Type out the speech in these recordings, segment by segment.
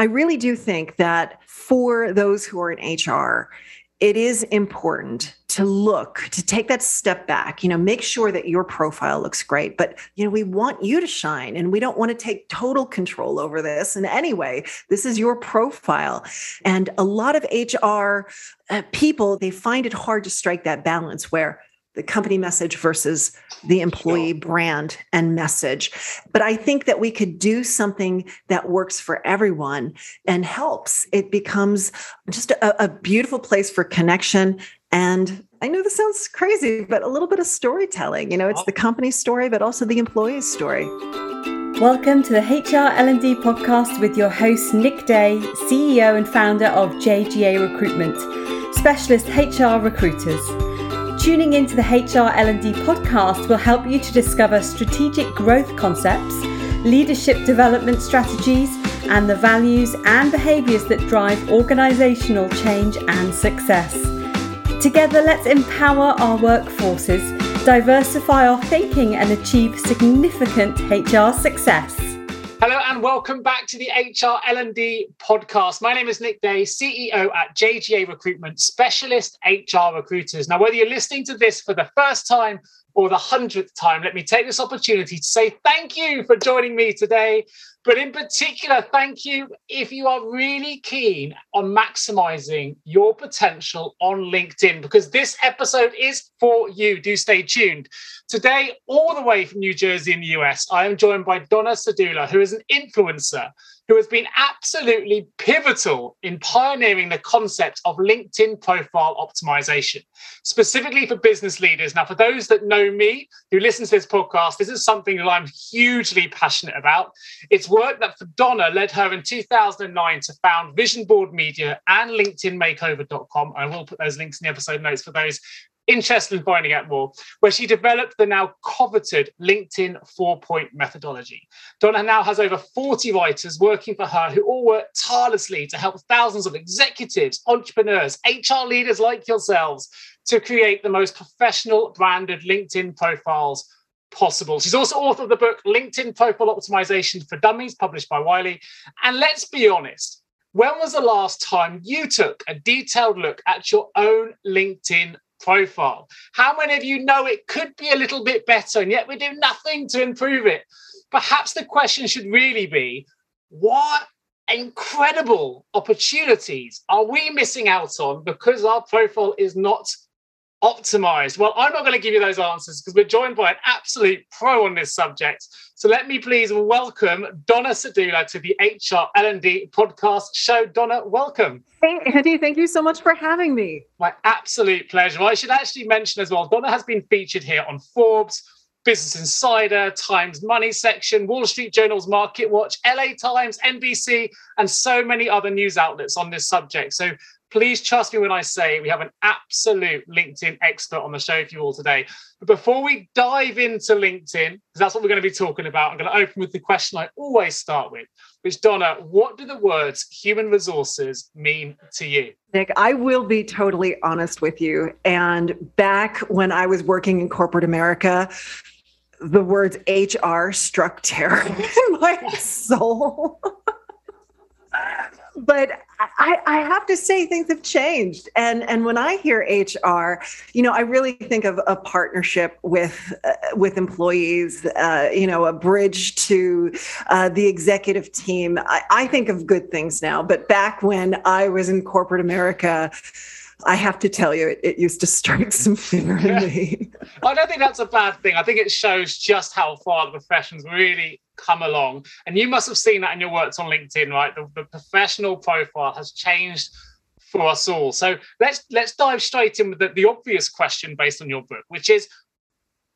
I really do think that for those who are in HR, it is important to look to take that step back you know make sure that your profile looks great. But you know we want you to shine and we don't want to take total control over this. And anyway this is your profile. And a lot of hr uh, people they find it hard to strike that balance where the company message versus the employee sure. brand and message. But I think that we could do something that works for everyone and helps. It becomes just a, a beautiful place for connection. And I know this sounds crazy, but a little bit of storytelling. You know, it's the company story, but also the employee's story. Welcome to the HR L&D podcast with your host Nick Day, CEO and founder of JGA Recruitment, specialist HR recruiters. Tuning into the HR L&D podcast will help you to discover strategic growth concepts, leadership development strategies, and the values and behaviors that drive organizational change and success. Together, let's empower our workforces, diversify our thinking, and achieve significant HR success. Hello and welcome back to the HR L&D podcast. My name is Nick Day, CEO at JGA Recruitment, specialist HR recruiters. Now, whether you're listening to this for the first time or the hundredth time, let me take this opportunity to say thank you for joining me today. But in particular, thank you if you are really keen on maximizing your potential on LinkedIn, because this episode is for you. Do stay tuned. Today, all the way from New Jersey in the US, I am joined by Donna Serdula, who is an influencer who has been absolutely pivotal in pioneering the concept of LinkedIn profile optimization, specifically for business leaders. Now, for those that know me, who listen to this podcast, this is something that I'm hugely passionate about. It's work that for Donna led her in 2009 to found Vision Board Media and LinkedInMakeover.com. I will put those links in the episode notes for those interested in finding out more, where she developed the now coveted LinkedIn four point methodology. Donna now has over 40 writers working for her who all work tirelessly to help thousands of executives, entrepreneurs, HR leaders like yourselves to create the most professional branded LinkedIn profiles possible. She's also author of the book LinkedIn Profile Optimization for Dummies, published by Wiley. And let's be honest, when was the last time you took a detailed look at your own LinkedIn profile. How many of you know it could be a little bit better and yet we do nothing to improve it? Perhaps the question should really be what incredible opportunities are we missing out on because our profile is not optimized? Well, I'm not going to give you those answers because we're joined by an absolute pro on this subject. So let me please welcome Donna Serdula to the HR L&D podcast show. Donna, welcome. Hey, Andy, thank you so much for having me. My absolute pleasure. I should actually mention as well, Donna has been featured here on Forbes, Business Insider, Times Money section, Wall Street Journal's Market Watch, LA Times, NBC, and so many other news outlets on this subject. So please trust me when I say we have an absolute LinkedIn expert on the show for you all today. But before we dive into LinkedIn, because that's what we're going to be talking about, I'm going to open with the question I always start with, which Donna, what do the words human resources mean to you? Nick, I will be totally honest with you. And back when I was working in corporate America, the words HR struck terror in my soul. but I, I, have to say things have changed and and when i hear hr you know i really think of a partnership with uh, with employees uh, you know a bridge to uh, the executive team I, I think of good things now but back when i was in corporate america I have to tell you, it, it used to strike some fear in yeah. me. I don't think that's a bad thing. I think it shows just how far the profession's really come along. And you must have seen that in your works on LinkedIn, right? The, the professional profile has changed for us all. So let's let's dive straight in with the, the obvious question based on your book, which is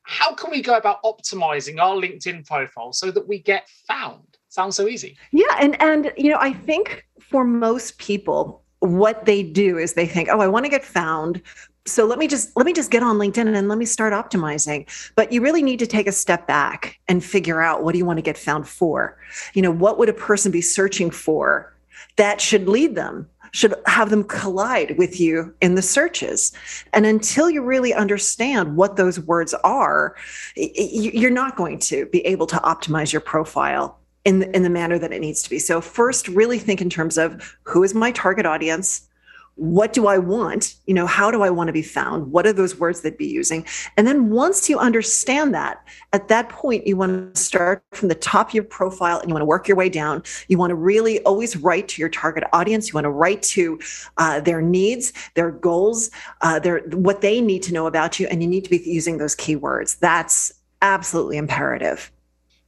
how can we go about optimizing our LinkedIn profile so that we get found? Sounds so easy. Yeah, and and you know, I think for most people, what they do is they think, oh, I want to get found. So let me just let me just get on LinkedIn and let me start optimizing. But you really need to take a step back and figure out what do you want to get found for? You know, what would a person be searching for that should lead them should have them collide with you in the searches. And until you really understand what those words are, you're not going to be able to optimize your profile in the, in the manner that it needs to be. So first really think in terms of who is my target audience? What do I want? You know, how do I want to be found? What are those words they'd be using? And then once you understand that, at that point, you want to start from the top of your profile and you want to work your way down. You want to really always write to your target audience. You want to write to uh, their needs, their goals, uh, their what they need to know about you, and you need to be using those keywords. That's absolutely imperative.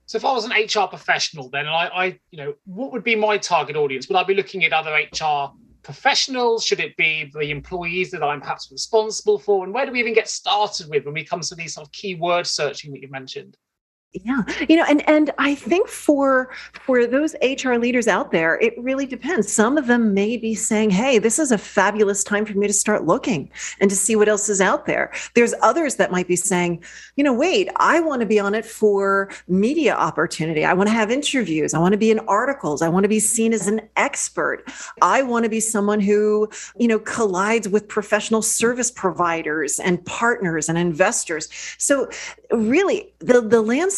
So if I was an HR professional, then I, I, you know, what would be my target audience? Would I be looking at other HR professionals? Should it be the employees that I'm perhaps responsible for? And where do we even get started with when we come to these sort of keyword searching that you mentioned? Yeah you know and and i think for for those hr leaders out there it really depends. Some of them may be saying hey this is a fabulous time for me to start looking and to see what else is out there. There's others that might be saying you know wait i want to be on it for media opportunity. I want to have interviews. I want to be in articles. I want to be seen as an expert. I want to be someone who you know collides with professional service providers and partners and investors. So really the the landscape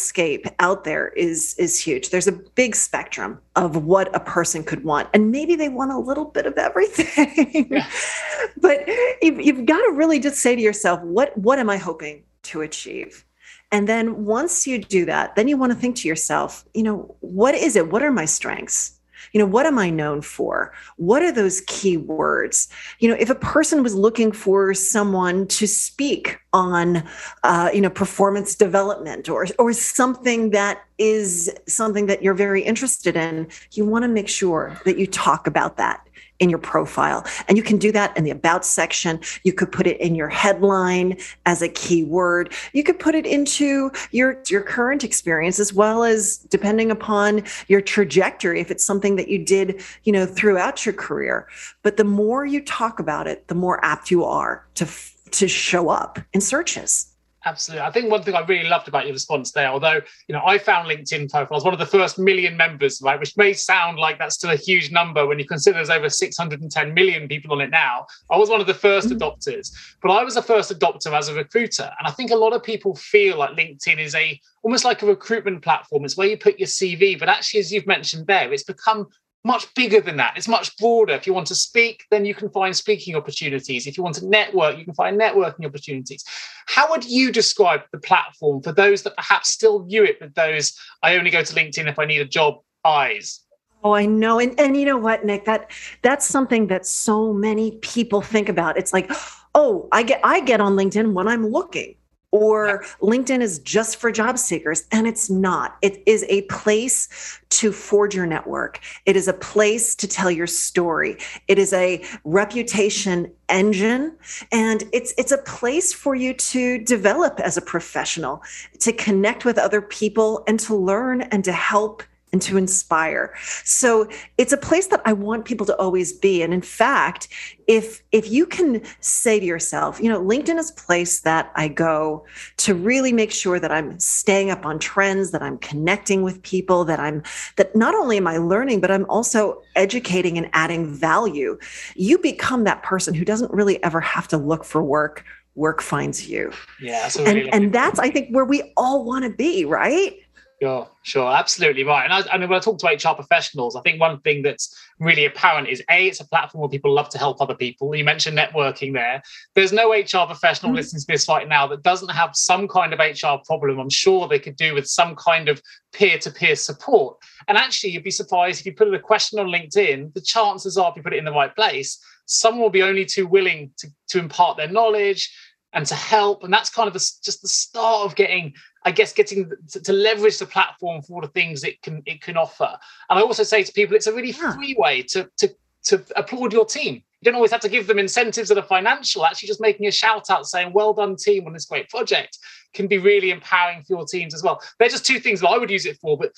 out there is is huge. There's a big spectrum of what a person could want and maybe they want a little bit of everything. Yeah. but you've, you've got to really just say to yourself what what am i hoping to achieve? And then once you do that then you want to think to yourself you know what is it? What are my strengths you know what am i known for? What are those key words? You know if a person was looking for someone to speak on uh, you know performance development or or something that is something that you're very interested in you want to make sure that you talk about that in your profile. And you can do that in the about section. You could put it in your headline as a keyword. You could put it into your, your current experience as well as depending upon your trajectory, if it's something that you did, you know, throughout your career. But the more you talk about it, the more apt you are to to show up in searches. Absolutely. I think one thing I really loved about your response there, although, you know, I found LinkedIn profiles, one of the first million members, right, which may sound like that's still a huge number when you consider there's over 610 million people on it now. I was one of the 1st mm-hmm. adopters, but I was a first adopter as a recruiter. And I think a lot of people feel like LinkedIn is a almost like a recruitment platform. It's where you put your CV, but actually, as you've mentioned there, it's become much bigger than that. It's much broader. If you want to speak, then you can find speaking opportunities. If you want to network, you can find networking opportunities. How would you describe the platform for those that perhaps still view it with those I only go to LinkedIn if I need a job eyes? Oh, I know. And and you know what, Nick? That that's something that so many people think about. It's like, oh, I get I get on LinkedIn when I'm looking or LinkedIn is just for job seekers. And it's not. It is a place to forge your network, it is a place to tell your story, it is a reputation engine and it's it's a place for you to develop as a professional to connect with other people and to learn and to help and to inspire. So it's a place that I want people to always be. And in fact, if if you can say to yourself, you know, LinkedIn is a place that I go to really make sure that I'm staying up on trends, that I'm connecting with people, that I'm that not only am I learning, but I'm also educating and adding value. You become that person who doesn't really ever have to look for work work finds you. Yeah, and, and that's I think where we all want to be, right? Sure, sure, absolutely right. And I, I, mean, when I talk to HR professionals, I think one thing that's really apparent is a, it's a platform where people love to help other people. You mentioned networking there. There's no HR professional mm-hmm. listening to this right now that doesn't have some kind of HR problem. I'm sure they could do with some kind of peer-to-peer support. And actually, you'd be surprised if you put a question on LinkedIn. The chances are, if you put it in the right place, someone will be only too willing to, to impart their knowledge and to help. And that's kind of a, just the start of getting I guess getting to, to, leverage the platform for all the things it can it can offer. And I also say to people, it's a really yeah. free way to to to applaud your team. You don't always have to give them incentives that are financial. Actually, just making a shout out saying, "Well done, team, on this great project," can be really empowering for your teams as well. They're just two things that I would use it for, but.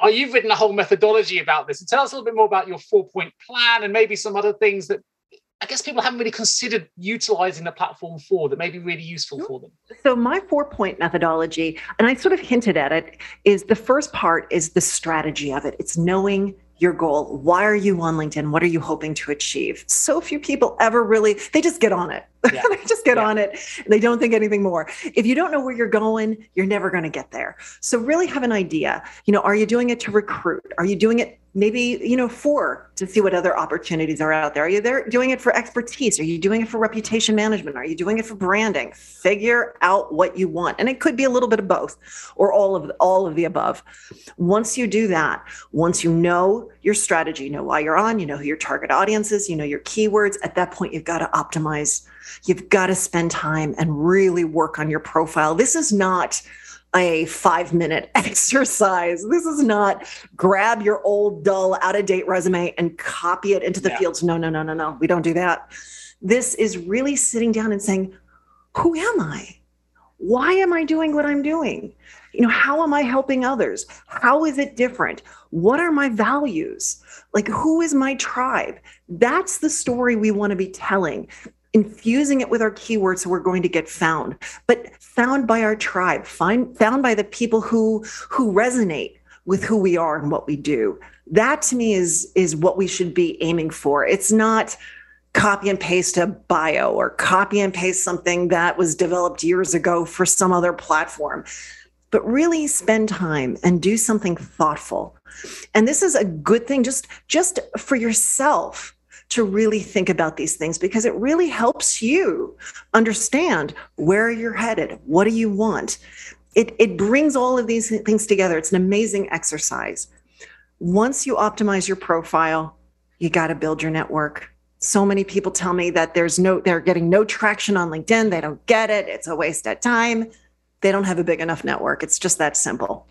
Are you've written a whole methodology about this? And tell us a little bit more about your four point plan and maybe some other things that I guess people haven't really considered utilizing the platform for that may be really useful for them. So my four point methodology, and I sort of hinted at it, is the first part is the strategy of it. It's knowing your goal. Why are you on LinkedIn? What are you hoping to achieve? So few people ever really, they just get on it Yeah. they just get yeah. on it. they don't think anything more. If you don't know where you're going, you're never going to get there. So really have an idea. You know, are you doing it to recruit? Are you doing it maybe you know for to see what other opportunities are out there are you there doing it for expertise are you doing it for reputation management are you doing it for branding figure out what you want and it could be a little bit of both or all of all of the above once you do that once you know your strategy you know why you're on you know who your target audience is you know your keywords at that point you've got to optimize you've got to spend time and really work on your profile this is not a five minute exercise. This is not grab your old, dull, out of date resume and copy it into the yeah. fields. No, no, no, no, no. We don't do that. This is really sitting down and saying, Who am I? Why am I doing what I'm doing? You know, how am I helping others? How is it different? What are my values? Like, who is my tribe? That's the story we want to be telling infusing it with our keywords so we're going to get found. But found by our tribe find found by the people who who resonate with who we are and what we do. That to me is is what we should be aiming for. It's not copy and paste a bio or copy and paste something that was developed years ago for some other platform but really spend time and do something thoughtful. And this is a good thing just just for yourself to really think about these things because it really helps you understand where you're headed. What do you want? It, it brings all of these things together. It's an amazing exercise. Once you optimize your profile, you got to build your network. So many people tell me that there's no, they're getting no traction on LinkedIn. They don't get it. It's a waste of time. They don't have a big enough network. It's just that simple.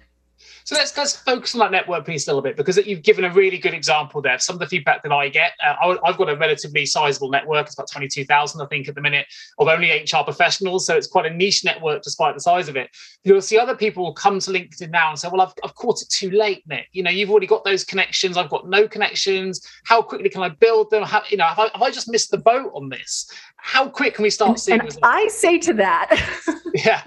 So let's let's focus on that network piece a little bit because you've given a really good example there. Some of the feedback that I get, uh, I've got a relatively sizable network. It's about twenty two thousand, I think, at the minute of only HR professionals. So it's quite a niche network despite the size of it. You'll see other people come to LinkedIn now and say, "Well, I've, I've caught it too late, Nick. You know, you've already got those connections. I've got no connections. How quickly can I build them? How, you know, have I, have I just missed the boat on this? How quick can we start seeing?" And I say to that, yeah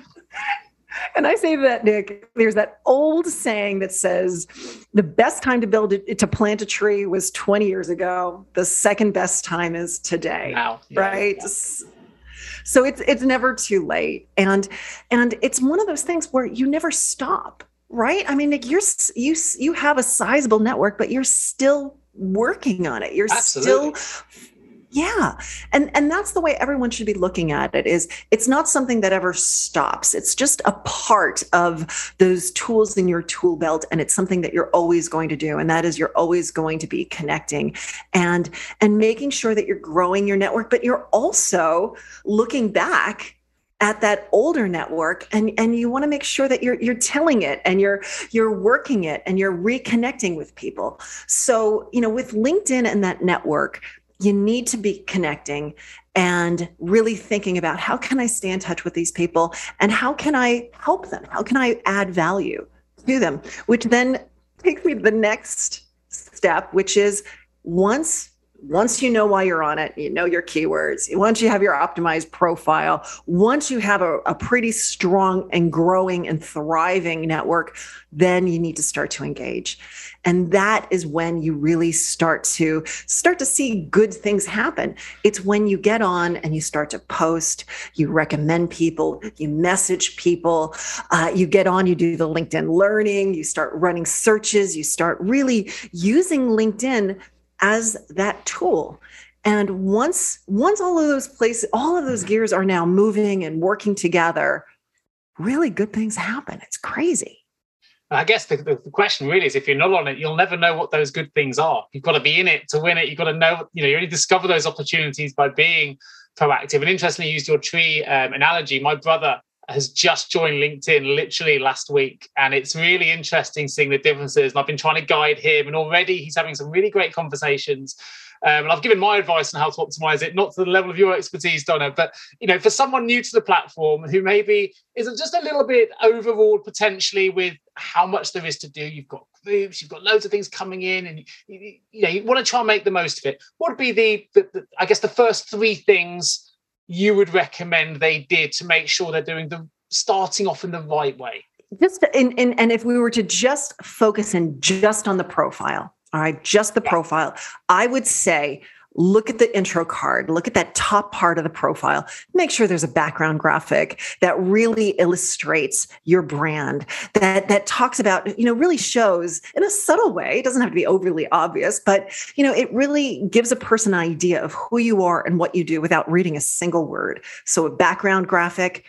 and I say that, Nick, there's that old saying that says the best time to build it, to plant a tree was 20 years ago. The second best time is today. Wow. Yeah, right. Yeah. So it's it's never too late. And and it's one of those things where you never stop, right? I mean, Nick, you're you you have a sizable network, but you're still working on it. You're Absolutely. still yeah. And and that's the way everyone should be looking at it is it's not something that ever stops. It's just a part of those tools in your tool belt and it's something that you're always going to do and that is you're always going to be connecting and and making sure that you're growing your network but you're also looking back at that older network and and you want to make sure that you're you're telling it and you're you're working it and you're reconnecting with people. So you know with linkedin and that network you need to be connecting and really thinking about how can I stay in touch with these people and how can I help them? How can I add value to them? Which then takes me to the next step, which is once once you know why you're on it, you know your keywords, once you have your optimized profile, once you have a, a, pretty strong and growing and thriving network, then you need to start to engage. And that is when you really start to start to see good things happen. It's when you get on and you start to post, you recommend people, you message people, uh, you get on, you do the LinkedIn learning, you start running searches, you start really using LinkedIn as that tool and once once all of those places all of those gears are now moving and working together really good things happen it's crazy I guess the, the, question really is if you're not on it, you'll never know what those good things are. You've got to be in it to win it. You've got to know, you know, you only discover those opportunities by being proactive. And interestingly, used your tree um, analogy. My brother has just joined LinkedIn literally last week. And it's really interesting seeing the differences. And I've been trying to guide him, and already he's having some really great conversations. Um, and I've given my advice on how to optimize it, not to the level of your expertise, Donna, but you know, for someone new to the platform who maybe isn't just a little bit overawed potentially with how much there is to do. You've got groups, you've got loads of things coming in, and you, you know you want to try and make the most of it. What would be the, the, the I guess, the first three things you would recommend they did to make sure they're doing the starting off in the right way? Just in, in and if we were to just focus in just on the profile, all right, just the profile, I would say look at the intro card, look at that top part of the profile, make sure there's a background graphic that really illustrates your brand, that that talks about, you know, really shows in a subtle way, it doesn't have to be overly obvious, but you know, it really gives a person an idea of who you are and what you do without reading a single word. So a background graphic,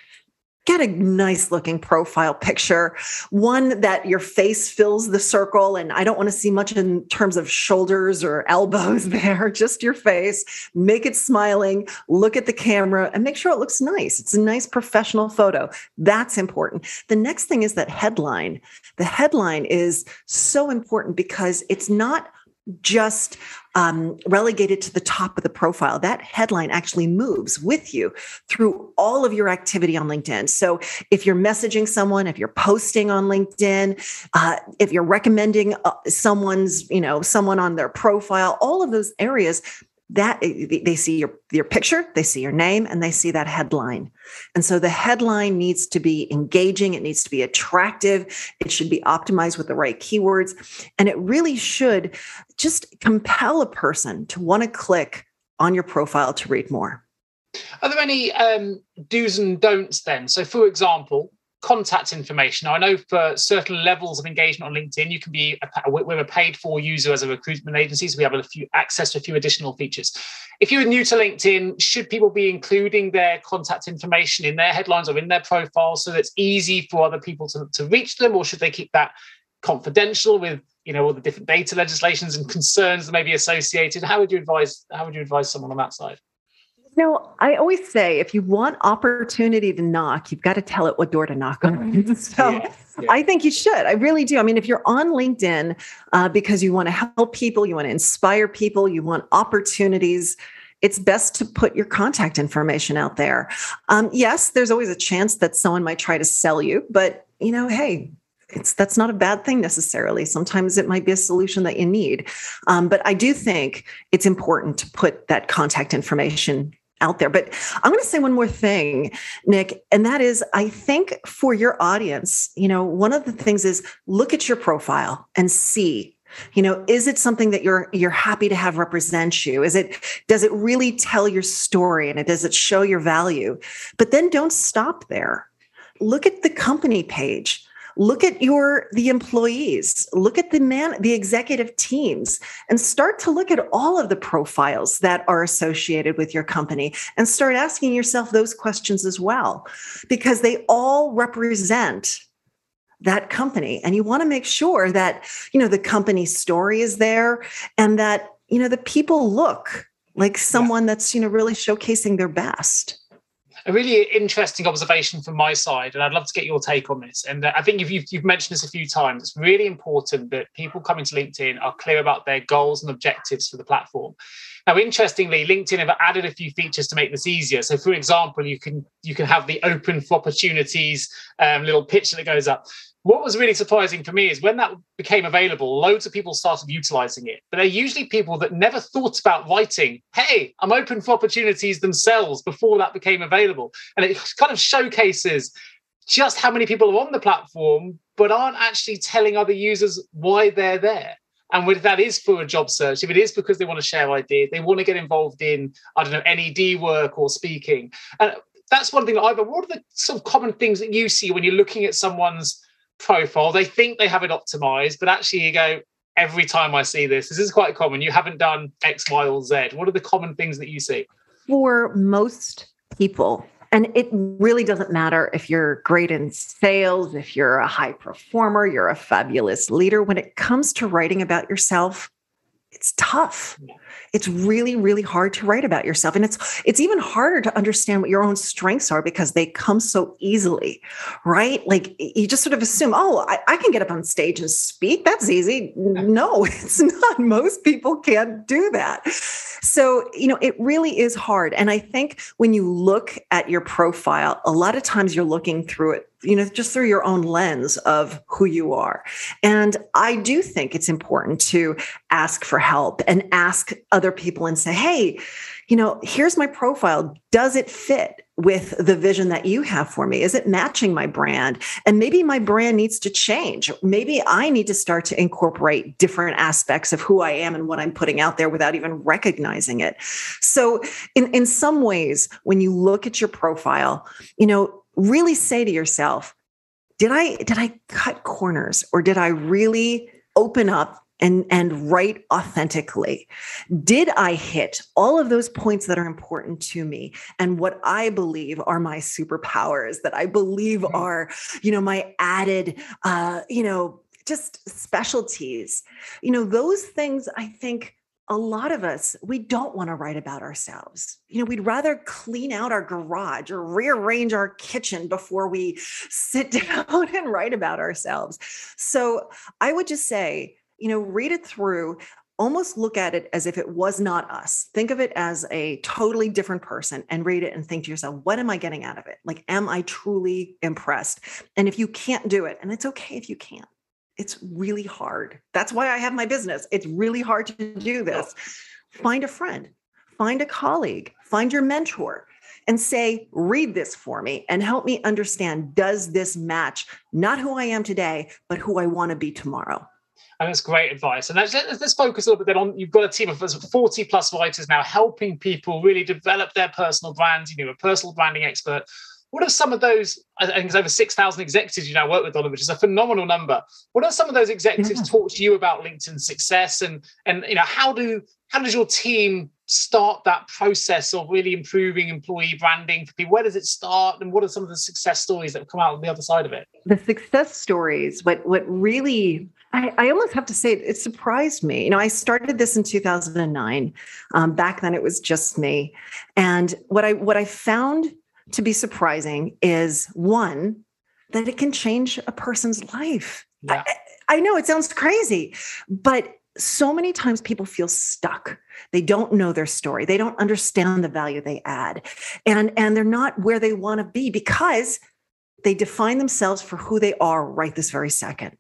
get a nice looking profile picture, one that your face fills the circle. And I don't want to see much in terms of shoulders or elbows there, just your face. Make it smiling, look at the camera, and make sure it looks nice. It's a nice professional photo. That's important. The next thing is that headline. The headline is so important because it's not just um, relegated to the top of the profile. That headline actually moves with you through all of your activity on LinkedIn. So if you're messaging someone, if you're posting on LinkedIn, uh, if you're recommending uh, someone's, you know, someone on their profile, all of those areas that eh, they see your your picture they see your name and they see that headline. And so the headline needs to be engaging it needs to be attractive it should be optimized with the right keywords and it really should just compel a person to want to click on your profile to read more. Are there any um, do's and don'ts then? So for example contact information. Now, I know for certain levels of engagement on LinkedIn, you can be a, we're a paid for user as a recruitment agency, so we have a few access to a few additional features. If you're new to LinkedIn, should people be including their contact information in their headlines or in their profile so that it's easy for other people to, to reach them, or should they keep that confidential with you know all the different data legislations and concerns that may be associated? How would you advise? How would you advise someone on that side? No, I always say if you want opportunity to knock, you've got to tell it what door to knock on. so yeah, yeah. I think you should. I really do. I mean, if you're on LinkedIn uh, because you want to help people, you want to inspire people, you want opportunities, it's best to put your contact information out there. Um, yes, there's always a chance that someone might try to sell you, but you know, hey, it's that's not a bad thing necessarily. Sometimes it might be a solution that you need. Um, but I do think it's important to put that contact information out there. But I'm going to say one more thing, Nick, and that is I think for your audience, you know, one of the things is look at your profile and see you know is it something that you're you're happy to have represent you? Is it does it really tell your story and it does it show your value? But then don't stop there. Look at the company page look at your the employees. Look at the man the executive teams and start to look at all of the profiles that are associated with your company and start asking yourself those questions as well because they all represent that company. And you want to make sure that you know the company story is there and that you know the people look like someone yeah. that's you know really showcasing their best a really interesting observation from my side, and I'd love to get your take on this. And uh, I think you've, you've mentioned this a few times. It's really important that people coming to LinkedIn are clear about their goals and objectives for the platform. Now, interestingly, LinkedIn have added a few features to make this easier. So, for example, you can you can have the open for opportunities um, little picture that goes up what was really surprising for me is when that became available, loads of people started utilizing it. But they're usually people that never thought about writing, hey, I'm open for opportunities themselves before that became available. And it kind of showcases just how many people are on the platform, but aren't actually telling other users why they're there. And if that is for a job search, if it is because they want to share ideas, they want to get involved in, I don't know, NED work or speaking. And that's one thing that I've, what are the sort of common things that you see when you're looking at someone's profile. They think they have it optimized, but actually you go, every time I see this, this is quite common. You haven't done X, Y, or Z. What are the common things that you see? For most people, and it really doesn't matter if you're great in sales, if you're a high performer, you're a fabulous leader. When it comes to writing about yourself, it's tough. Yeah it's really really hard to write about yourself. And it's it's even harder to understand what your own strengths are because they come so easily right? Like you just sort of assume oh I, I, can get up on stage and speak. That's easy. No it's not. Most people can't do that. So you know it really is hard. And i think when you look at your profile a lot of times you're looking through it you know, just through your own lens of who you are. And I do think it's important to ask for help and ask other people and say, hey, you know, here's my profile. Does it fit? with the vision that you have for me? Is it matching my brand? And maybe my brand needs to change. Maybe I need to start to incorporate different aspects of who I am and what I'm putting out there without even recognizing it. So, in, in some ways, when you look at your profile, you know, really say to yourself, did I did I cut corners or did I really open up and and write authentically. Did i hit all of those points that are important to me? And what i believe are my superpowers that i believe mm-hmm. are you know my added uh you know just specialties. You know those things i think a lot of us we don't want to write about ourselves. You know we'd rather clean out our garage or rearrange our kitchen before we sit down and write about ourselves. So i would just say you know, read it through, almost look at it as if it was not us. Think of it as a totally different person and read it and think to yourself, what am I getting out of it? Like, am I truly impressed? And if you can't do it, and it's okay if you can't, it's really hard. That's why I have my business. It's really hard to do this. Find a friend, find a colleague, find your mentor. And say, read this for me and help me understand does this match not who I am today, but who I want to be tomorrow? And that's great advice. And let's, let's focus a little bit then on you've got a team of 40 plus writers now helping people really develop their personal brands. You know, a personal branding expert. What are some of those? I think it's over 6,000 executives you now work with, Donna, which is a phenomenal number. What are some of those executives yeah. talk to you about LinkedIn success and and you know how do how does your team start that process of really improving employee branding for people? Where does it start, and what are some of the success stories that have come out on the other side of it? The success stories, what what really I, I, almost have to say it surprised me. You know, I started this in 2009. Um, back then, it was just me, and what I what I found to be surprising is one that it can change a person's life. Yeah. I, I know it sounds crazy, but so many times people feel stuck they don't know their story they don't understand the value they add and and they're not where they want to be because they define themselves for who they are right this very second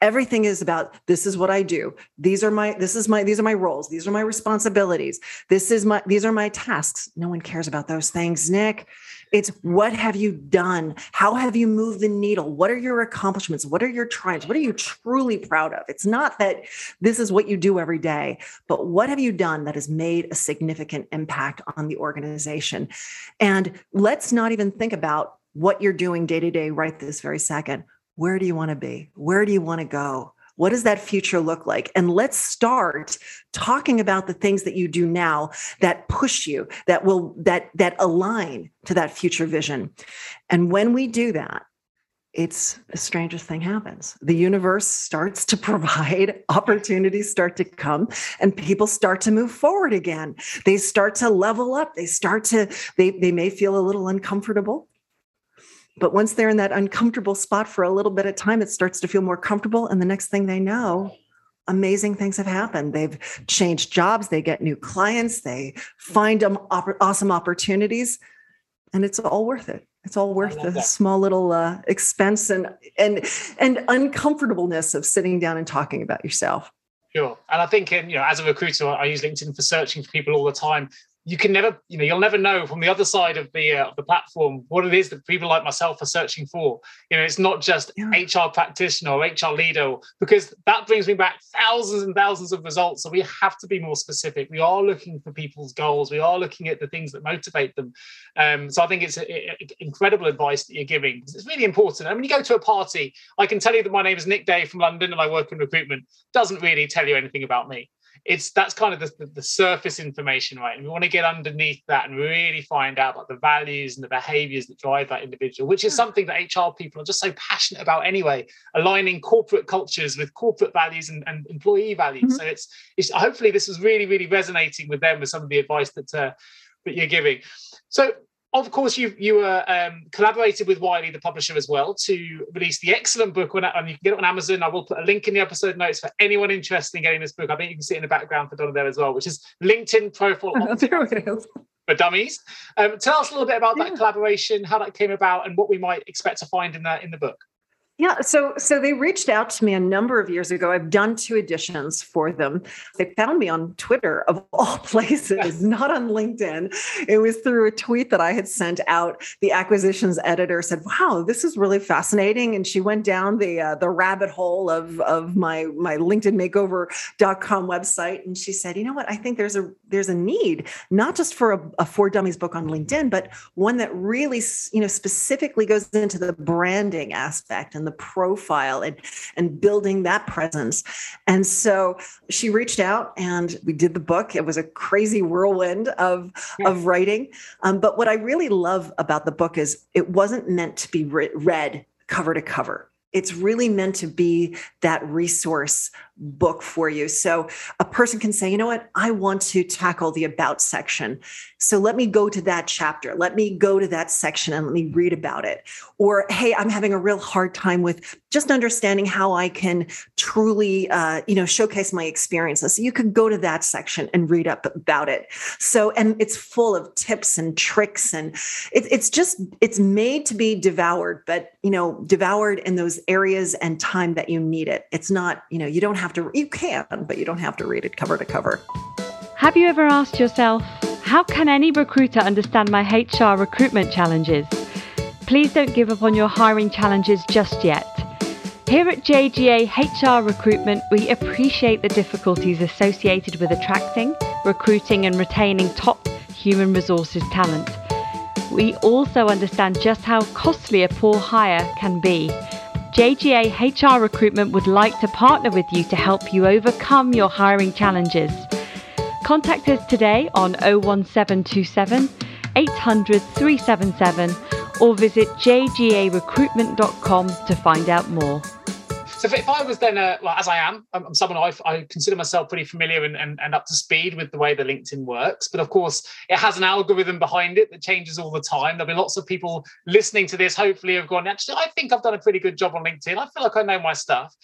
everything is about this is what i do. These are my this is my these are my roles. These are my responsibilities. This is my these are my tasks. No one cares about those things nick. It's what have you done? How have you moved the needle? What are your accomplishments? What are your triumphs? What are you truly proud of? It's not that this is what you do every day but what have you done that has made a significant impact on the organization? And let's not even think about what you're doing day to day right this very second where do you want to be? Where do you want to go? What does that future look like? And let's start talking about the things that you do now that push you, that will that that align to that future vision. And when we do that, it's the strangest thing happens. The universe starts to provide, opportunities start to come, and people start to move forward again. They start to level up. They start to, they, they may feel a little uncomfortable. But once they're in that uncomfortable spot for a little bit of time, it starts to feel more comfortable. And the next thing they know, amazing things have happened. They've changed jobs, they get new clients, they find them awesome opportunities, and it's all worth it. It's all worth the that. small little uh, expense and and and uncomfortableness of sitting down and talking about yourself. Sure, and I think in, you know, as a recruiter, I use LinkedIn for searching for people all the time you can never, you know, you'll never know from the other side of the uh, of the platform what it is that people like myself are searching for. You know, it's not just yeah. HR practitioner or HR leader, because that brings me back thousands and thousands of results. So we have to be more specific. We are looking for people's goals. We are looking at the things that motivate them. Um, so I think it's a, a, incredible advice that you're giving. It's really important. And when you go to a party, I can tell you that my name is Nick Day from London and I work in recruitment. Doesn't really tell you anything about me it's that's kind of the, the, surface information, right? And we want to get underneath that and really find out about the values and the behaviors that drive that individual, which is hmm. something that HR people are just so passionate about anyway, aligning corporate cultures with corporate values and, and employee values. Mm-hmm. So it's, it's hopefully this is really, really resonating with them with some of the advice that uh, that you're giving. So of course, you you were um, collaborated with Wiley, the publisher, as well, to release the excellent book. On, and you can get it on Amazon. I will put a link in the episode notes for anyone interested in getting this book. I think you can see it in the background for Donna there as well, which is LinkedIn Profile for Dummies. Um, tell us a little bit about yeah. that collaboration, how that came about, and what we might expect to find in that in the book. Yeah, so so they reached out to me a number of years ago. I've done two editions for them. They found me on Twitter of all places, not on LinkedIn. It was through a tweet that I had sent out. The acquisitions editor said, "Wow, this is really fascinating," and she went down the uh, the rabbit hole of of my my LinkedIn Makeover.com website, and she said, "You know what? I think there's a there's a need not just for a, a for dummies book on LinkedIn, but one that really you know specifically goes into the branding aspect and the profile and and building that presence. And so she reached out and we did the book. It was a crazy whirlwind of of writing. Um, but what I really love about the book is it wasn't meant to be re- read cover to cover. It's really meant to be that resource book for you. So a person can say, you know what, I want to tackle the about section. So let me go to that chapter. Let me go to that section and let me read about it. Or, hey, I'm having a real hard time with just understanding how I can truly, uh, you know, showcase my experiences. So you could go to that section and read up about it. So, and it's full of tips and tricks, and it, it's just it's made to be devoured, but you know, devoured in those areas and time that you need it. It's not, you know, you don't have have to, you can, but you don't have to read it cover to cover. Have you ever asked yourself, how can any recruiter understand my HR recruitment challenges? Please don't give up on your hiring challenges just yet. Here at JGA HR Recruitment, we appreciate the difficulties associated with attracting, recruiting, and retaining top human resources talent. We also understand just how costly a poor hire can be JGA HR Recruitment would like to partner with you to help you overcome your hiring challenges. Contact us today on 01727 800 377 or visit jgarecruitment.com to find out more. So if, I was then, well, as I am, I'm, I'm someone I, I, consider myself pretty familiar and, and, and, up to speed with the way the LinkedIn works. But of course, it has an algorithm behind it that changes all the time. There'll be lots of people listening to this, hopefully, have gone, actually, I think I've done a pretty good job on LinkedIn. I feel like I know my stuff.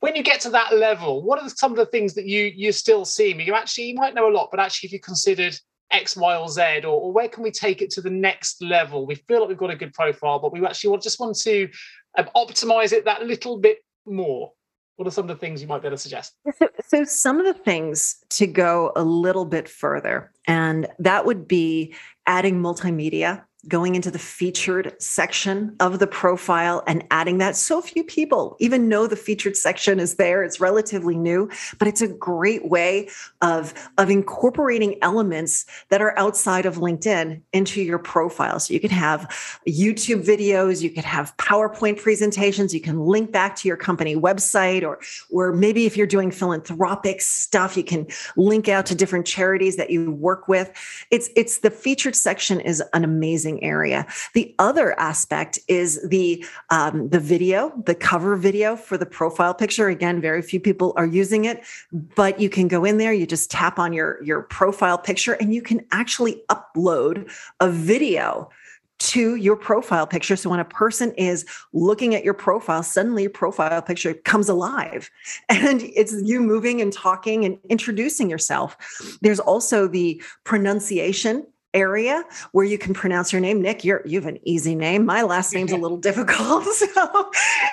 When you get to that level, what are some of the things that you you still see? You actually you might know a lot, but actually, if you considered X, Y, or Z, or, or, where can we take it to the next level? We feel like we've got a good profile, but we actually just want to um, optimize it that little bit more? What are some of the things you might be able to suggest? So, so, some of the things to go a little bit further, and that would be adding multimedia going into the featured section of the profile and adding that. So few people even know the featured section is there. It's relatively new, but it's a great way of, of incorporating elements that are outside of LinkedIn into your profile. So you can have YouTube videos, you could have PowerPoint presentations, you can link back to your company website, or, or maybe if you're doing philanthropic stuff, you can link out to different charities that you work with. It's it's the featured section is an amazing area. The other aspect is the um, the video, the cover video for the profile picture. Again, very few people are using it, but you can go in there. You just tap on your your profile picture, and you can actually upload a video to your profile picture. So when a person is looking at your profile, suddenly your profile picture comes alive and it's you moving and talking and introducing yourself. There's also the pronunciation area where you can pronounce your name. Nick, you're you have an easy name. My last name's a little difficult, so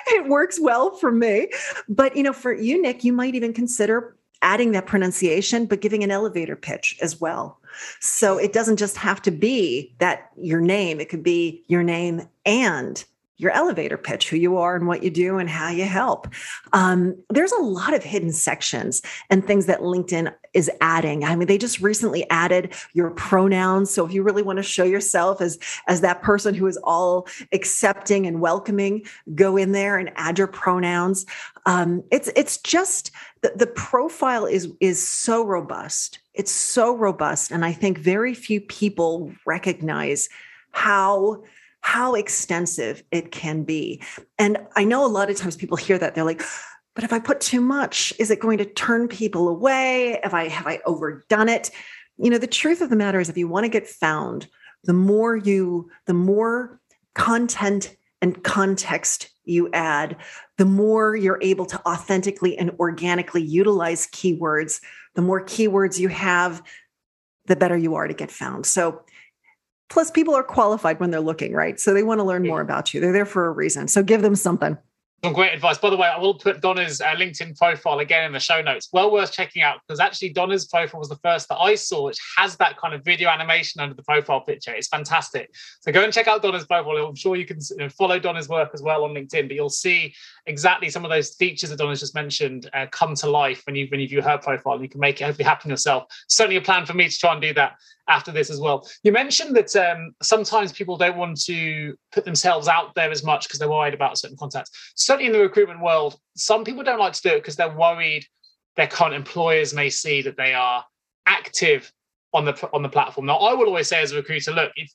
it works well for me. But you know, for you, Nick, you might even consider adding that pronunciation, but giving an elevator pitch as well. So it doesn't just have to be that your name, it could be your name and your elevator pitch, who you are and what you do and how you help. Um, there's a lot of hidden sections and things that LinkedIn is adding. I mean, they just recently added your pronouns. So if you really want to show yourself as as that person who is all accepting and welcoming, go in there and add your pronouns. Um, it's it's just the, the profile is is so robust. It's so robust, and I think very few people recognize how how extensive it can be. And I know a lot of times people hear that they're like, but if I put too much, is it going to turn people away? Have I have I overdone it? You know, the truth of the matter is if you want to get found, the more you the more content and context you add, the more you're able to authentically and organically utilize keywords. The more keywords you have, the better you are to get found. So Plus, people are qualified when they're looking, right? So they want to learn more about you. They're there for a reason. So give them something. Some great advice. By the way, I will put Donna's uh, LinkedIn profile again in the show notes. Well worth checking out because actually Donna's profile was the first that I saw, which has that kind of video animation under the profile picture. It's fantastic. So go and check out Donna's profile. I'm sure you can you know, follow Donna's work as well on LinkedIn, but you'll see exactly some of those features that Donna's just mentioned uh, come to life when you when you view her profile, and you can make it hopefully happen yourself. Certainly a plan for me to try and do that after this as well. You mentioned that um, sometimes people don't want to put themselves out there as much because they're worried about certain contacts. Certainly in the recruitment world, some people don't like to do it because they're worried their current employers may see that they are active on the on the platform. Now, I will always say as a recruiter, look, if,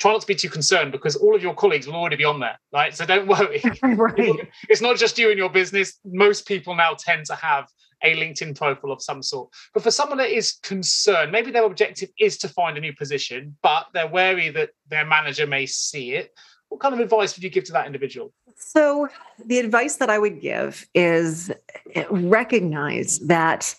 try not to be too concerned because all of your colleagues will already be on there, right? So don't worry. right. It's not just you and your business. Most people now tend to have a LinkedIn profile of some sort. But for someone that is concerned, maybe their objective is to find a new position, but they're wary that their manager may see it. What kind of advice would you give to that individual? So, the advice that I would give is eh, recognize that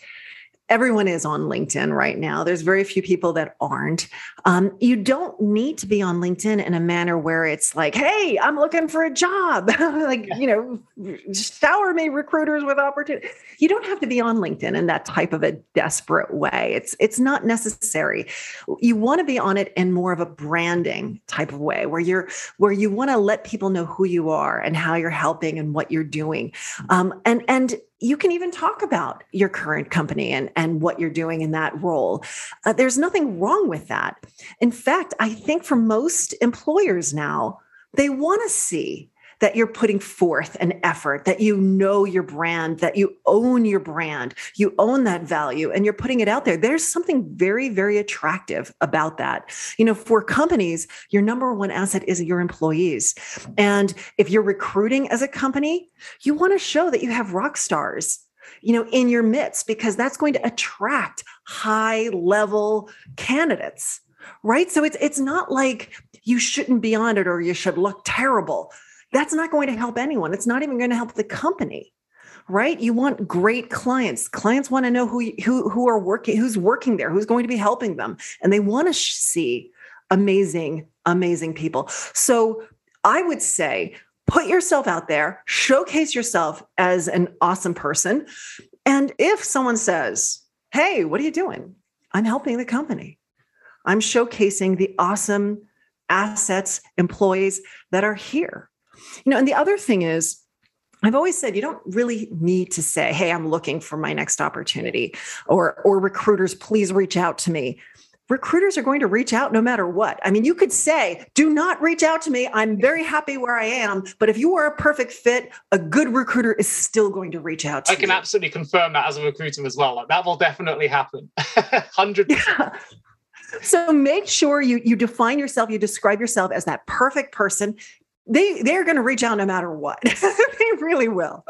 everyone is on LinkedIn right now. There's very few people that aren't. Um, you don't need to be on LinkedIn in a manner where it's like, hey, I'm looking for a job. like, yeah. you know, shower me recruiters with opportunity. You don't have to be on LinkedIn in that type of a desperate way. It's it's not necessary. You want to be on it in more of a branding type of way where you're where you want to let people know who you are and how you're helping and what you're doing. Um, and and you can even talk about your current company and, and what you're doing in that role. Uh, there's nothing wrong with that. In fact, I think for most employers now, they want to see that you're putting forth an effort, that you know your brand, that you own your brand, you own that value, and you're putting it out there. There's something very, very attractive about that. You know, for companies, your number one asset is your employees. And if you're recruiting as a company, you want to show that you have rock stars you know in your midst because that's going to attract high level candidates right so it's it's not like you shouldn't be on it or you should look terrible that's not going to help anyone. It's not even going to help the company right? You want great clients. Clients want to know who who who are working who's working there who's going to be helping them and they want to sh- see amazing amazing people. So i would say put yourself out there showcase yourself as an awesome person and if someone says hey what are you doing? I'm helping the company. I'm showcasing the awesome assets employees that are here you know, and the other thing is, I've always said you don't really need to say, "Hey, I'm looking for my next opportunity," or or recruiters, please reach out to me. Recruiters are going to reach out no matter what. I mean, you could say, "Do not reach out to me. I'm very happy where I am." But if you are a perfect fit, a good recruiter is still going to reach out. To you. I can you. absolutely confirm that as a recruiter as well. Like that will definitely happen. Hundred yeah. So make sure you you define yourself, you describe yourself as that perfect person they they're going to reach out no matter what. they really will.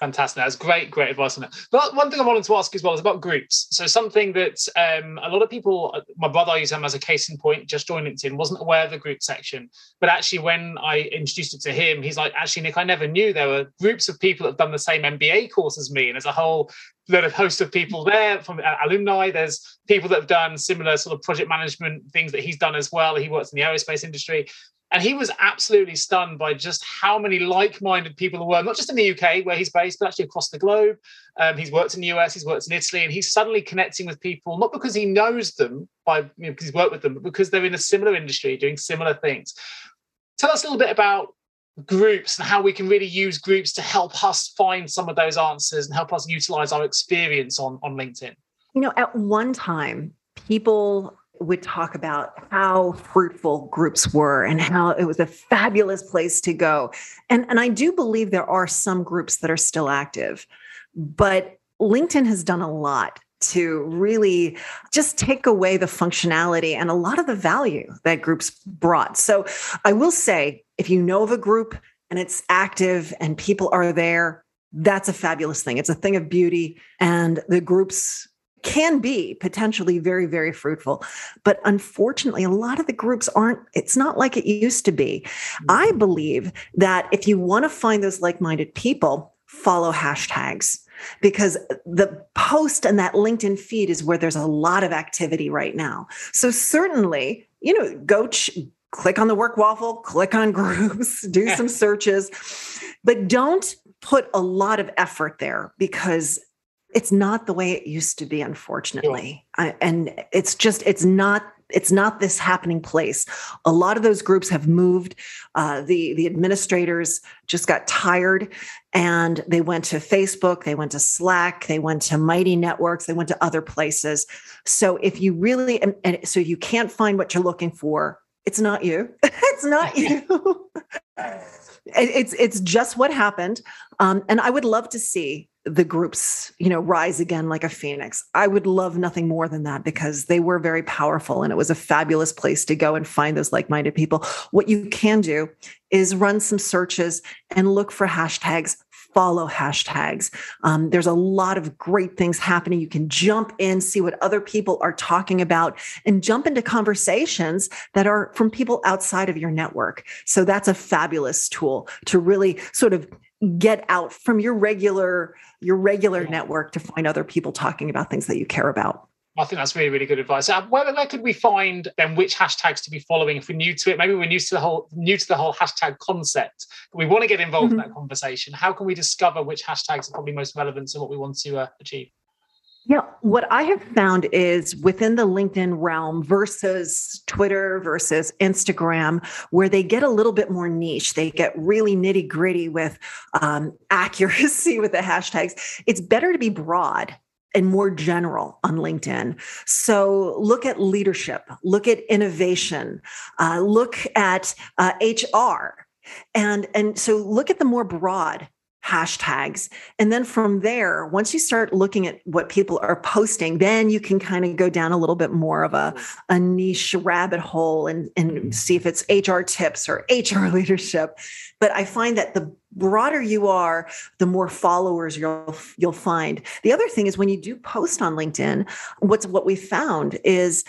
Fantastic. That's great, great advice on that. But one thing I wanted to ask as well is about groups. So something that um, a lot of people, my brother I use him as a case in point, just joined LinkedIn, wasn't aware of the group section. But actually, when I introduced it to him, he's like, actually, Nick, I never knew there were groups of people that have done the same MBA course as me. And there's a whole lot of host of people there from uh, alumni. There's people that have done similar sort of project management things that he's done as well. He works in the aerospace industry. And he was absolutely stunned by just how many like minded people there were, not just in the UK where he's based, but actually across the globe. Um, he's worked in the US, he's worked in Italy, and he's suddenly connecting with people, not because he knows them, by you know, because he's worked with them, but because they're in a similar industry doing similar things. Tell us a little bit about groups and how we can really use groups to help us find some of those answers and help us utilize our experience on, on LinkedIn. You know, at one time, people would talk about how fruitful groups were and how it was a fabulous place to go. And, and I do believe there are some groups that are still active, but LinkedIn has done a lot to really just take away the functionality and a lot of the value that groups brought. So I will say, if you know of a group and it's active and people are there, that's a fabulous thing. It's a thing of beauty. And the groups can be potentially very, very fruitful. But unfortunately, a lot of the groups aren't, it's not like it used to be. I mm-hmm. believe that if you want to find those like minded people, follow hashtags because the post and that LinkedIn feed is where there's a lot of activity right now. So certainly, you know, go ch- click on the work waffle, click on groups, do some searches, but don't put a lot of effort there because it's not the way it used to be unfortunately. I, and it's just it's not it's not this happening place. A lot of those groups have moved. Uh, the the administrators just got tired and they went to facebook they went to slack they went to mighty networks they went to other places. So if you really and, and so you can't find what you're looking for it's not you. It's not you. It's it's just what happened. Um, and i would love to see the groups you know rise again like a phoenix. I would love nothing more than that because they were very powerful and it was a fabulous place to go and find those like-minded people. What you can do is run some searches and look for hashtags. Follow hashtags. Um, there's a lot of great things happening. You can jump in see what other people are talking about and jump into conversations that are from people outside of your network. So that's a fabulous tool to really sort of get out from your regular your regular yeah. network to find other people talking about things that you care about I think that's really, really good advice. Uh, where, where could we find then which hashtags to be following if we're new to it? Maybe we're new to the whole new to the whole hashtag concept. We want to get involved mm-hmm. in that conversation. How can we discover which hashtags are probably most relevant to what we want to uh, achieve? Yeah, what I have found is within the LinkedIn realm versus Twitter versus Instagram, where they get a little bit more niche, they get really nitty gritty with um, accuracy with the hashtags. It's better to be broad and more general on LinkedIn. So look at leadership, look at innovation, uh, look at uh, HR. And, and so look at the more broad hashtags. And then from there, once you start looking at what people are posting, then you can kind of go down a little bit more of a, a niche rabbit hole and, and see if it's HR tips or HR leadership. But I find that the broader you are, the more followers you'll you'll find. The other thing is when you do post on LinkedIn, what's what we found is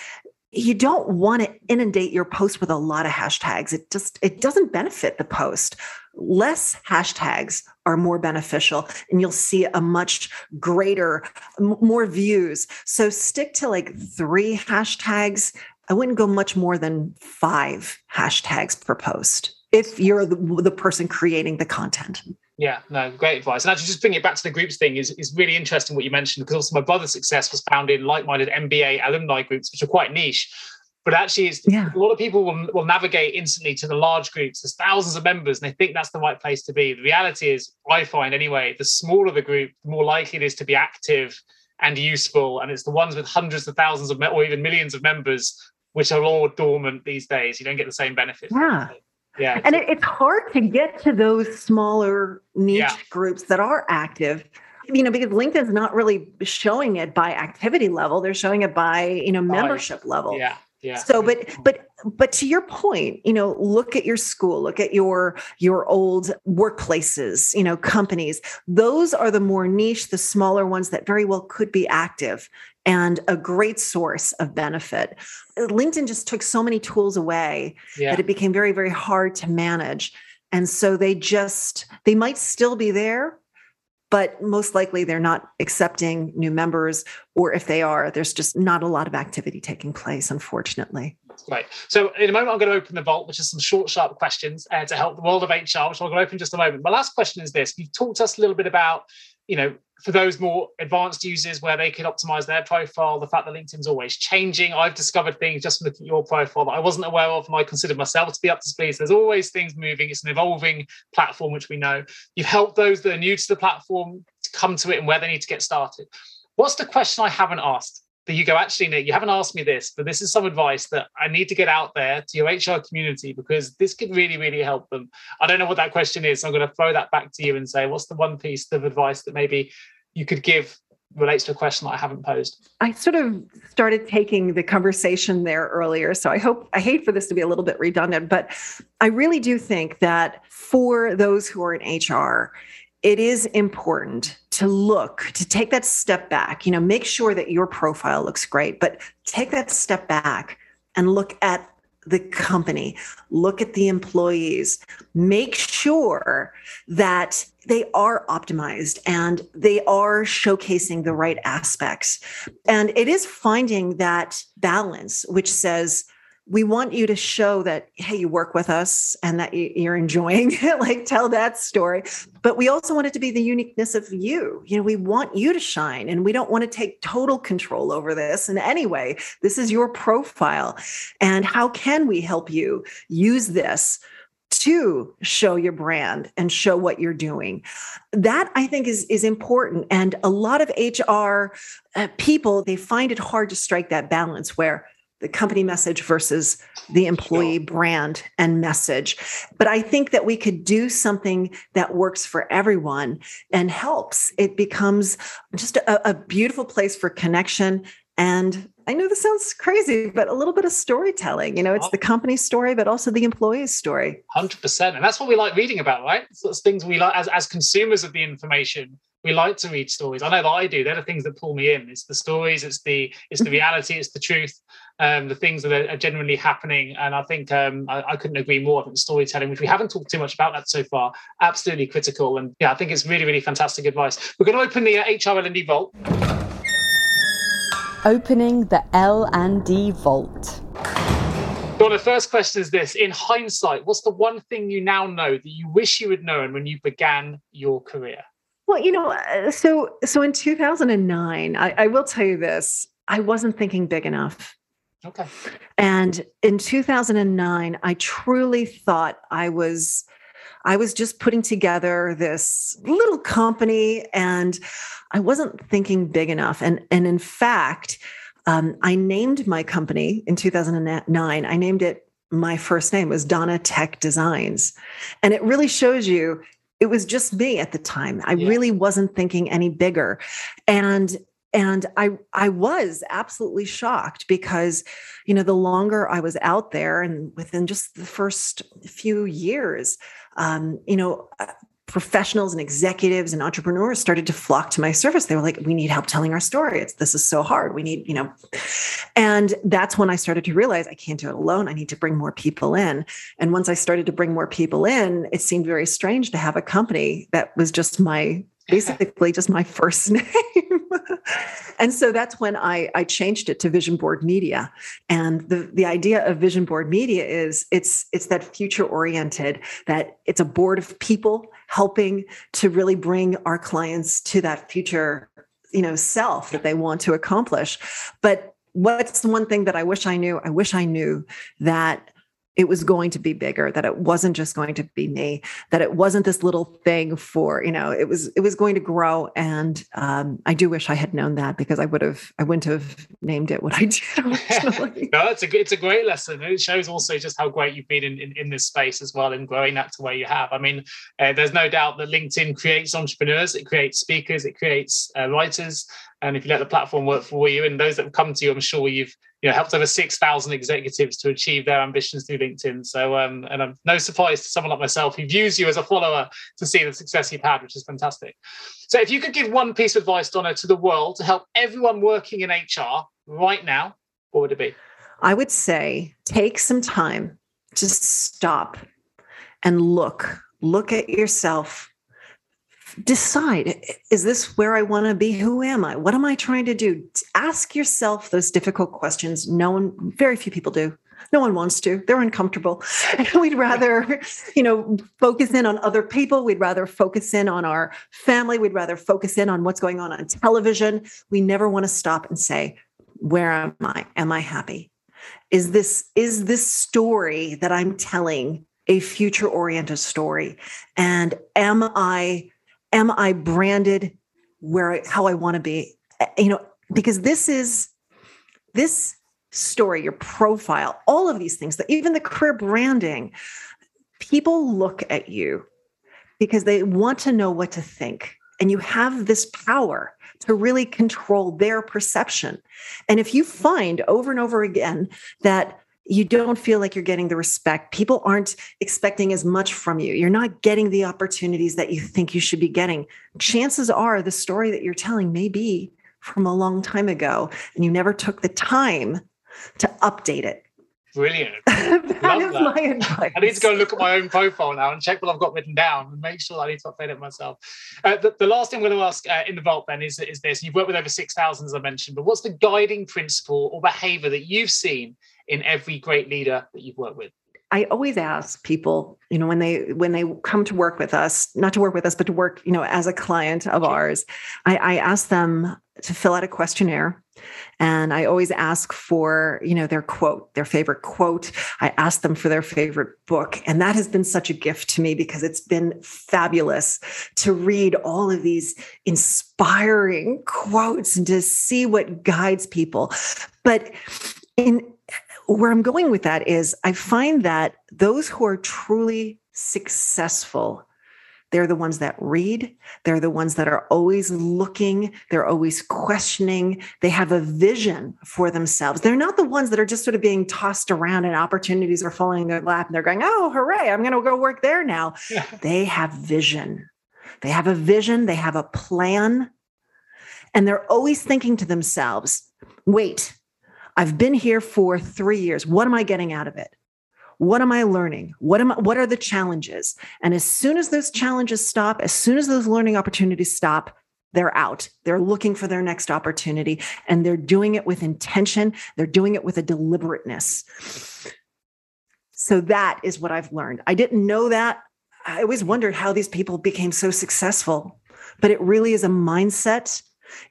you don't want to inundate your post with a lot of hashtags it just it doesn't benefit the post less hashtags are more beneficial and you'll see a much greater m- more views so stick to like three hashtags i wouldn't go much more than five hashtags per post if you're the, the person creating the content yeah, no, great advice. And actually, just bringing it back to the groups thing is, is really interesting what you mentioned because also my brother's success was found in like-minded MBA alumni groups, which are quite niche. But actually, it's, yeah. a lot of people will, will navigate instantly to the large groups. There's thousands of members, and they think that's the right place to be. The reality is, I find anyway, the smaller the group, the more likely it is to be active and useful. And it's the ones with hundreds of thousands of, or even millions of members, which are all dormant these days. You don't get the same benefits. Yeah yeah and it, it's hard to get to those smaller niche yeah. groups that are active you know because linkedin's not really showing it by activity level they're showing it by you know membership level yeah yeah so but but but to your point you know look at your school look at your your old workplaces you know companies those are the more niche the smaller ones that very well could be active and a great source of benefit. LinkedIn just took so many tools away yeah. that it became very, very hard to manage. And so they just, they might still be there, but most likely they're not accepting new members. Or if they are, there's just not a lot of activity taking place, unfortunately. Right. So in a moment, I'm going to open the vault, which is some short, sharp questions uh, to help the world of HR, which I'm going to open in just a moment. My last question is this. You've talked to us a little bit about, you know, for those more advanced users where they can optimize their profile, the fact that LinkedIn's always changing. I've discovered things just from looking at your profile that I wasn't aware of and I considered myself to be up to speed. So there's always things moving. It's an evolving platform, which we know. You've helped those that are new to the platform to come to it and where they need to get started. What's the question I haven't asked? That you go, actually, Nick, you haven't asked me this, but this is some advice that I need to get out there to your HR community because this could really, really help them. I don't know what that question is. So I'm going to throw that back to you and say, what's the one piece of advice that maybe you could give relates to a question that I haven't posed? I sort of started taking the conversation there earlier. So I hope, I hate for this to be a little bit redundant, but I really do think that for those who are in HR, it is important to look to take that step back you know make sure that your profile looks great but take that step back and look at the company look at the employees make sure that they are optimized and they are showcasing the right aspects. And it is finding that balance which says we want you to show that hey you work with us and that you're enjoying it like tell that story. But we also want it to be the uniqueness of you. You know we want you to shine and we don't want to take total control over this in any way. This is your profile. And how can we help you use this to show your brand and show what you're doing? That i think is is important. And a lot of hr uh, people they find it hard to strike that balance where the company message versus the employee brand and message. But I think that we could do something that works for everyone and helps. It becomes just a, a beautiful place for connection. And I know this sounds crazy, but a little bit of storytelling. You know, it's the company story, but also the employee's story. 100%. And that's what we like reading about, right? So things we like as, as consumers of the information we like to read stories. I know that I do. They're the things that pull me in. It's the stories. It's the it's the mm-hmm. reality. It's the truth. Um, the things that are, genuinely happening. And I think um, I, I, couldn't agree more. I think storytelling, which we haven't talked too much about that so far, absolutely critical. And yeah, I think it's really really fantastic advice. We're going to open the uh, HR L&D vault. Opening the L and D vault. Well, the first question is this: In hindsight, what's the one thing you now know that you wish you had known when you began your career? Well, you know, uh, so so in 2009, I, I will tell you this: I wasn't thinking big enough. Okay. And in 2009, I truly thought I was I was just putting together this little company and I wasn't thinking big enough. And, and in fact, um, I named my company in 2009. I named it my first name was Donna Tech Designs. And it really shows you it was just me at the time. I yeah. really wasn't thinking any bigger. And and I I was absolutely shocked because you know the longer I was out there and within just the first few years um, you know uh, professionals and executives and entrepreneurs started to flock to my service. They were like we need help telling our story. It's this is so hard. We need you know. And that's when i started to realize i can't do it alone. I need to bring more people in. And once i started to bring more people in it seemed very strange to have a company that was just my basically just my first name. And so that's when I, I changed it to Vision Board Media. And the, the idea of Vision Board Media is it's it's that future oriented, that it's a board of people helping to really bring our clients to that future, you know, self that they want to accomplish. But what's the one thing that I wish I knew? I wish I knew that it was going to be bigger that it wasn't just going to be me that it wasn't this little thing for you know it was it was going to grow. And um, i do wish i had known that because i would have i wouldn't have named it what i did no it's a it's a great lesson. It shows also just how great you've been in, in, in this space as well and growing that to where you have. I mean uh, there's no doubt that linkedin creates entrepreneurs it creates speakers it creates uh, writers. And if you let the platform work for you and those that have come to you i'm sure you've you know helped over 6000 executives to achieve their ambitions through linkedin. So um and i'm no surprise to someone like myself who views you as a follower to see the success you've had which is fantastic. So if you could give one piece of advice donna to the world to help everyone working in hr right now what would it be? I would say take some time to stop and look. Look at yourself decide is this where I want to be? Who am I? What am I trying to do? Ask yourself those difficult questions. No one, very few people do. No one wants to. They're uncomfortable. And we'd rather, you know, focus in on other people. We'd rather focus in on our family. We'd rather focus in on what's going on on television. We never want to stop and say, where am I? Am I happy? Is this is this story that I'm telling a future oriented story? And am I am I branded where I, how I want to be? Eh, you know, because this is this story, your profile, all of these things, that even the career branding, people look at you because they want to know what to think. And you have this power to really control their perception. And if you find over and over again that you don't feel like you're getting the respect. People aren't expecting as much from you. You're not getting the opportunities that you think you should be getting. Chances are the story that you're telling may be from a long time ago, and you never took the time to update it. Brilliant. that Love is that. my advice. I need to go look at my own profile now and check what I've got written down and make sure I need to update it myself. Uh, the, the, last thing I'm going to ask uh, in the vault then is, is this. You've worked with over 6,000, as I mentioned, but what's the guiding principle or behavior that you've seen in every great leader that you've worked with? I always ask people, you know, when they when they come to work with us, not to work with us, but to work, you know, as a client of ours, I, I ask them to fill out a questionnaire. And i always ask for you know their quote their favorite quote. I ask them for their favorite book. And that has been such a gift to me because it's been fabulous to read all of these inspiring quotes and to see what guides people. But in where i'm going with that is i find that those who are truly successful they're the ones that read. They're the ones that are always looking. They're always questioning. They have a vision for themselves. They're not the ones that are just sort of being tossed around and opportunities are falling in their lap and they're going, oh, hooray, I'm going to go work there now. Yeah. They have vision. They have a vision. They have a plan. And they're always thinking to themselves, wait, I've been here for three years. What am I getting out of it? what am i learning? What am I, what are the challenges? And as soon as those challenges stop as soon as those learning opportunities stop they're out. They're looking for their next opportunity and they're doing it with intention. They're doing it with a deliberateness. So that is what i've learned. I didn't know that. I always wondered how these people became so successful but it really is a mindset.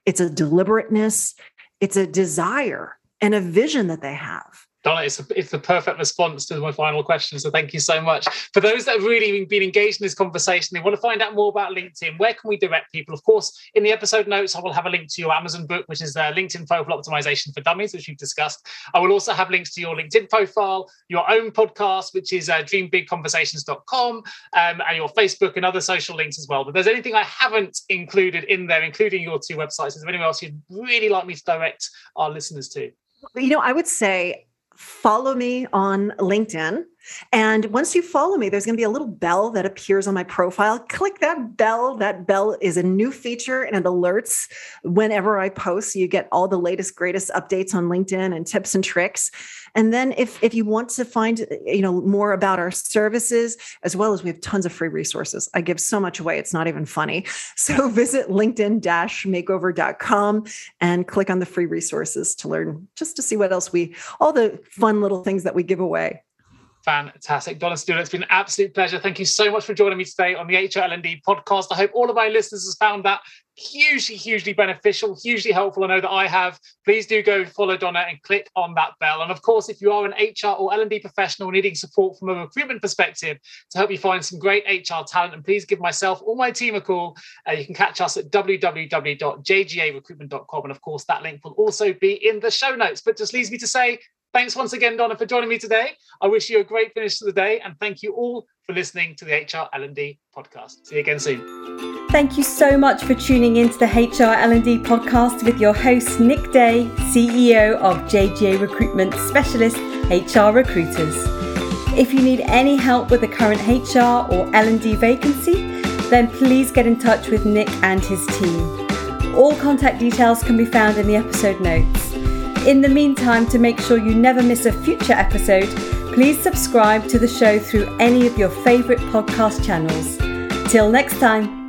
It's a deliberateness. It's a desire and a vision that they have Donna, it's, a, it's the perfect response to my final question. So thank you so much. For those that have really been engaged in this conversation, they want to find out more about LinkedIn. Where can we direct people? Of course, in the episode notes, I will have a link to your Amazon book, which is uh, LinkedIn Profile Optimization for Dummies, which we've discussed. I will also have links to your LinkedIn profile, your own podcast, which is uh, dreambigconversations.com, um, and your Facebook and other social links as well. But there's anything I haven't included in there, including your two websites. Is there anyone else you'd really like me to direct our listeners to? You know, I would say follow me on LinkedIn. And once you follow me, there's going to be a little bell that appears on my profile. Click that bell. That bell is a new feature and it alerts whenever I post. You get all the latest, greatest updates on LinkedIn and tips and tricks. And then if if you want to find eh, you know more about our services, as well as we have tons of free resources. I give so much away, it's not even funny. So visit LinkedIn-makeover.com and click on the free resources to learn just to see what else we all the fun little things that we give away. Fantastic. Donna Serdula, it's been an absolute pleasure. Thank you so much for joining me today on the HRLND podcast. I hope all of my listeners have found that hugely, hugely beneficial, hugely helpful. I know that I have. Please do go follow Donna and click on that bell. And of course, if you are an HR or L&D professional needing support from a recruitment perspective to help you find some great HR talent, and please give myself or my team a call. Uh, you can catch us at www.jgarecruitment.com. And of course, that link will also be in the show notes. But just leaves me to say Thanks once again, Donna, for joining me today. I wish you a great finish to the day, and thank you all for listening to the HR L&D podcast. See you again soon. Thank you so much for tuning into the HR L&D podcast with your host Nick Day, CEO of JGA Recruitment Specialist HR Recruiters. If you need any help with the current HR or L&D vacancy, then please get in touch with Nick and his team. All contact details can be found in the episode notes. In the meantime, to make sure you never miss a future episode, please subscribe to the show through any of your favourite podcast channels. Till next time.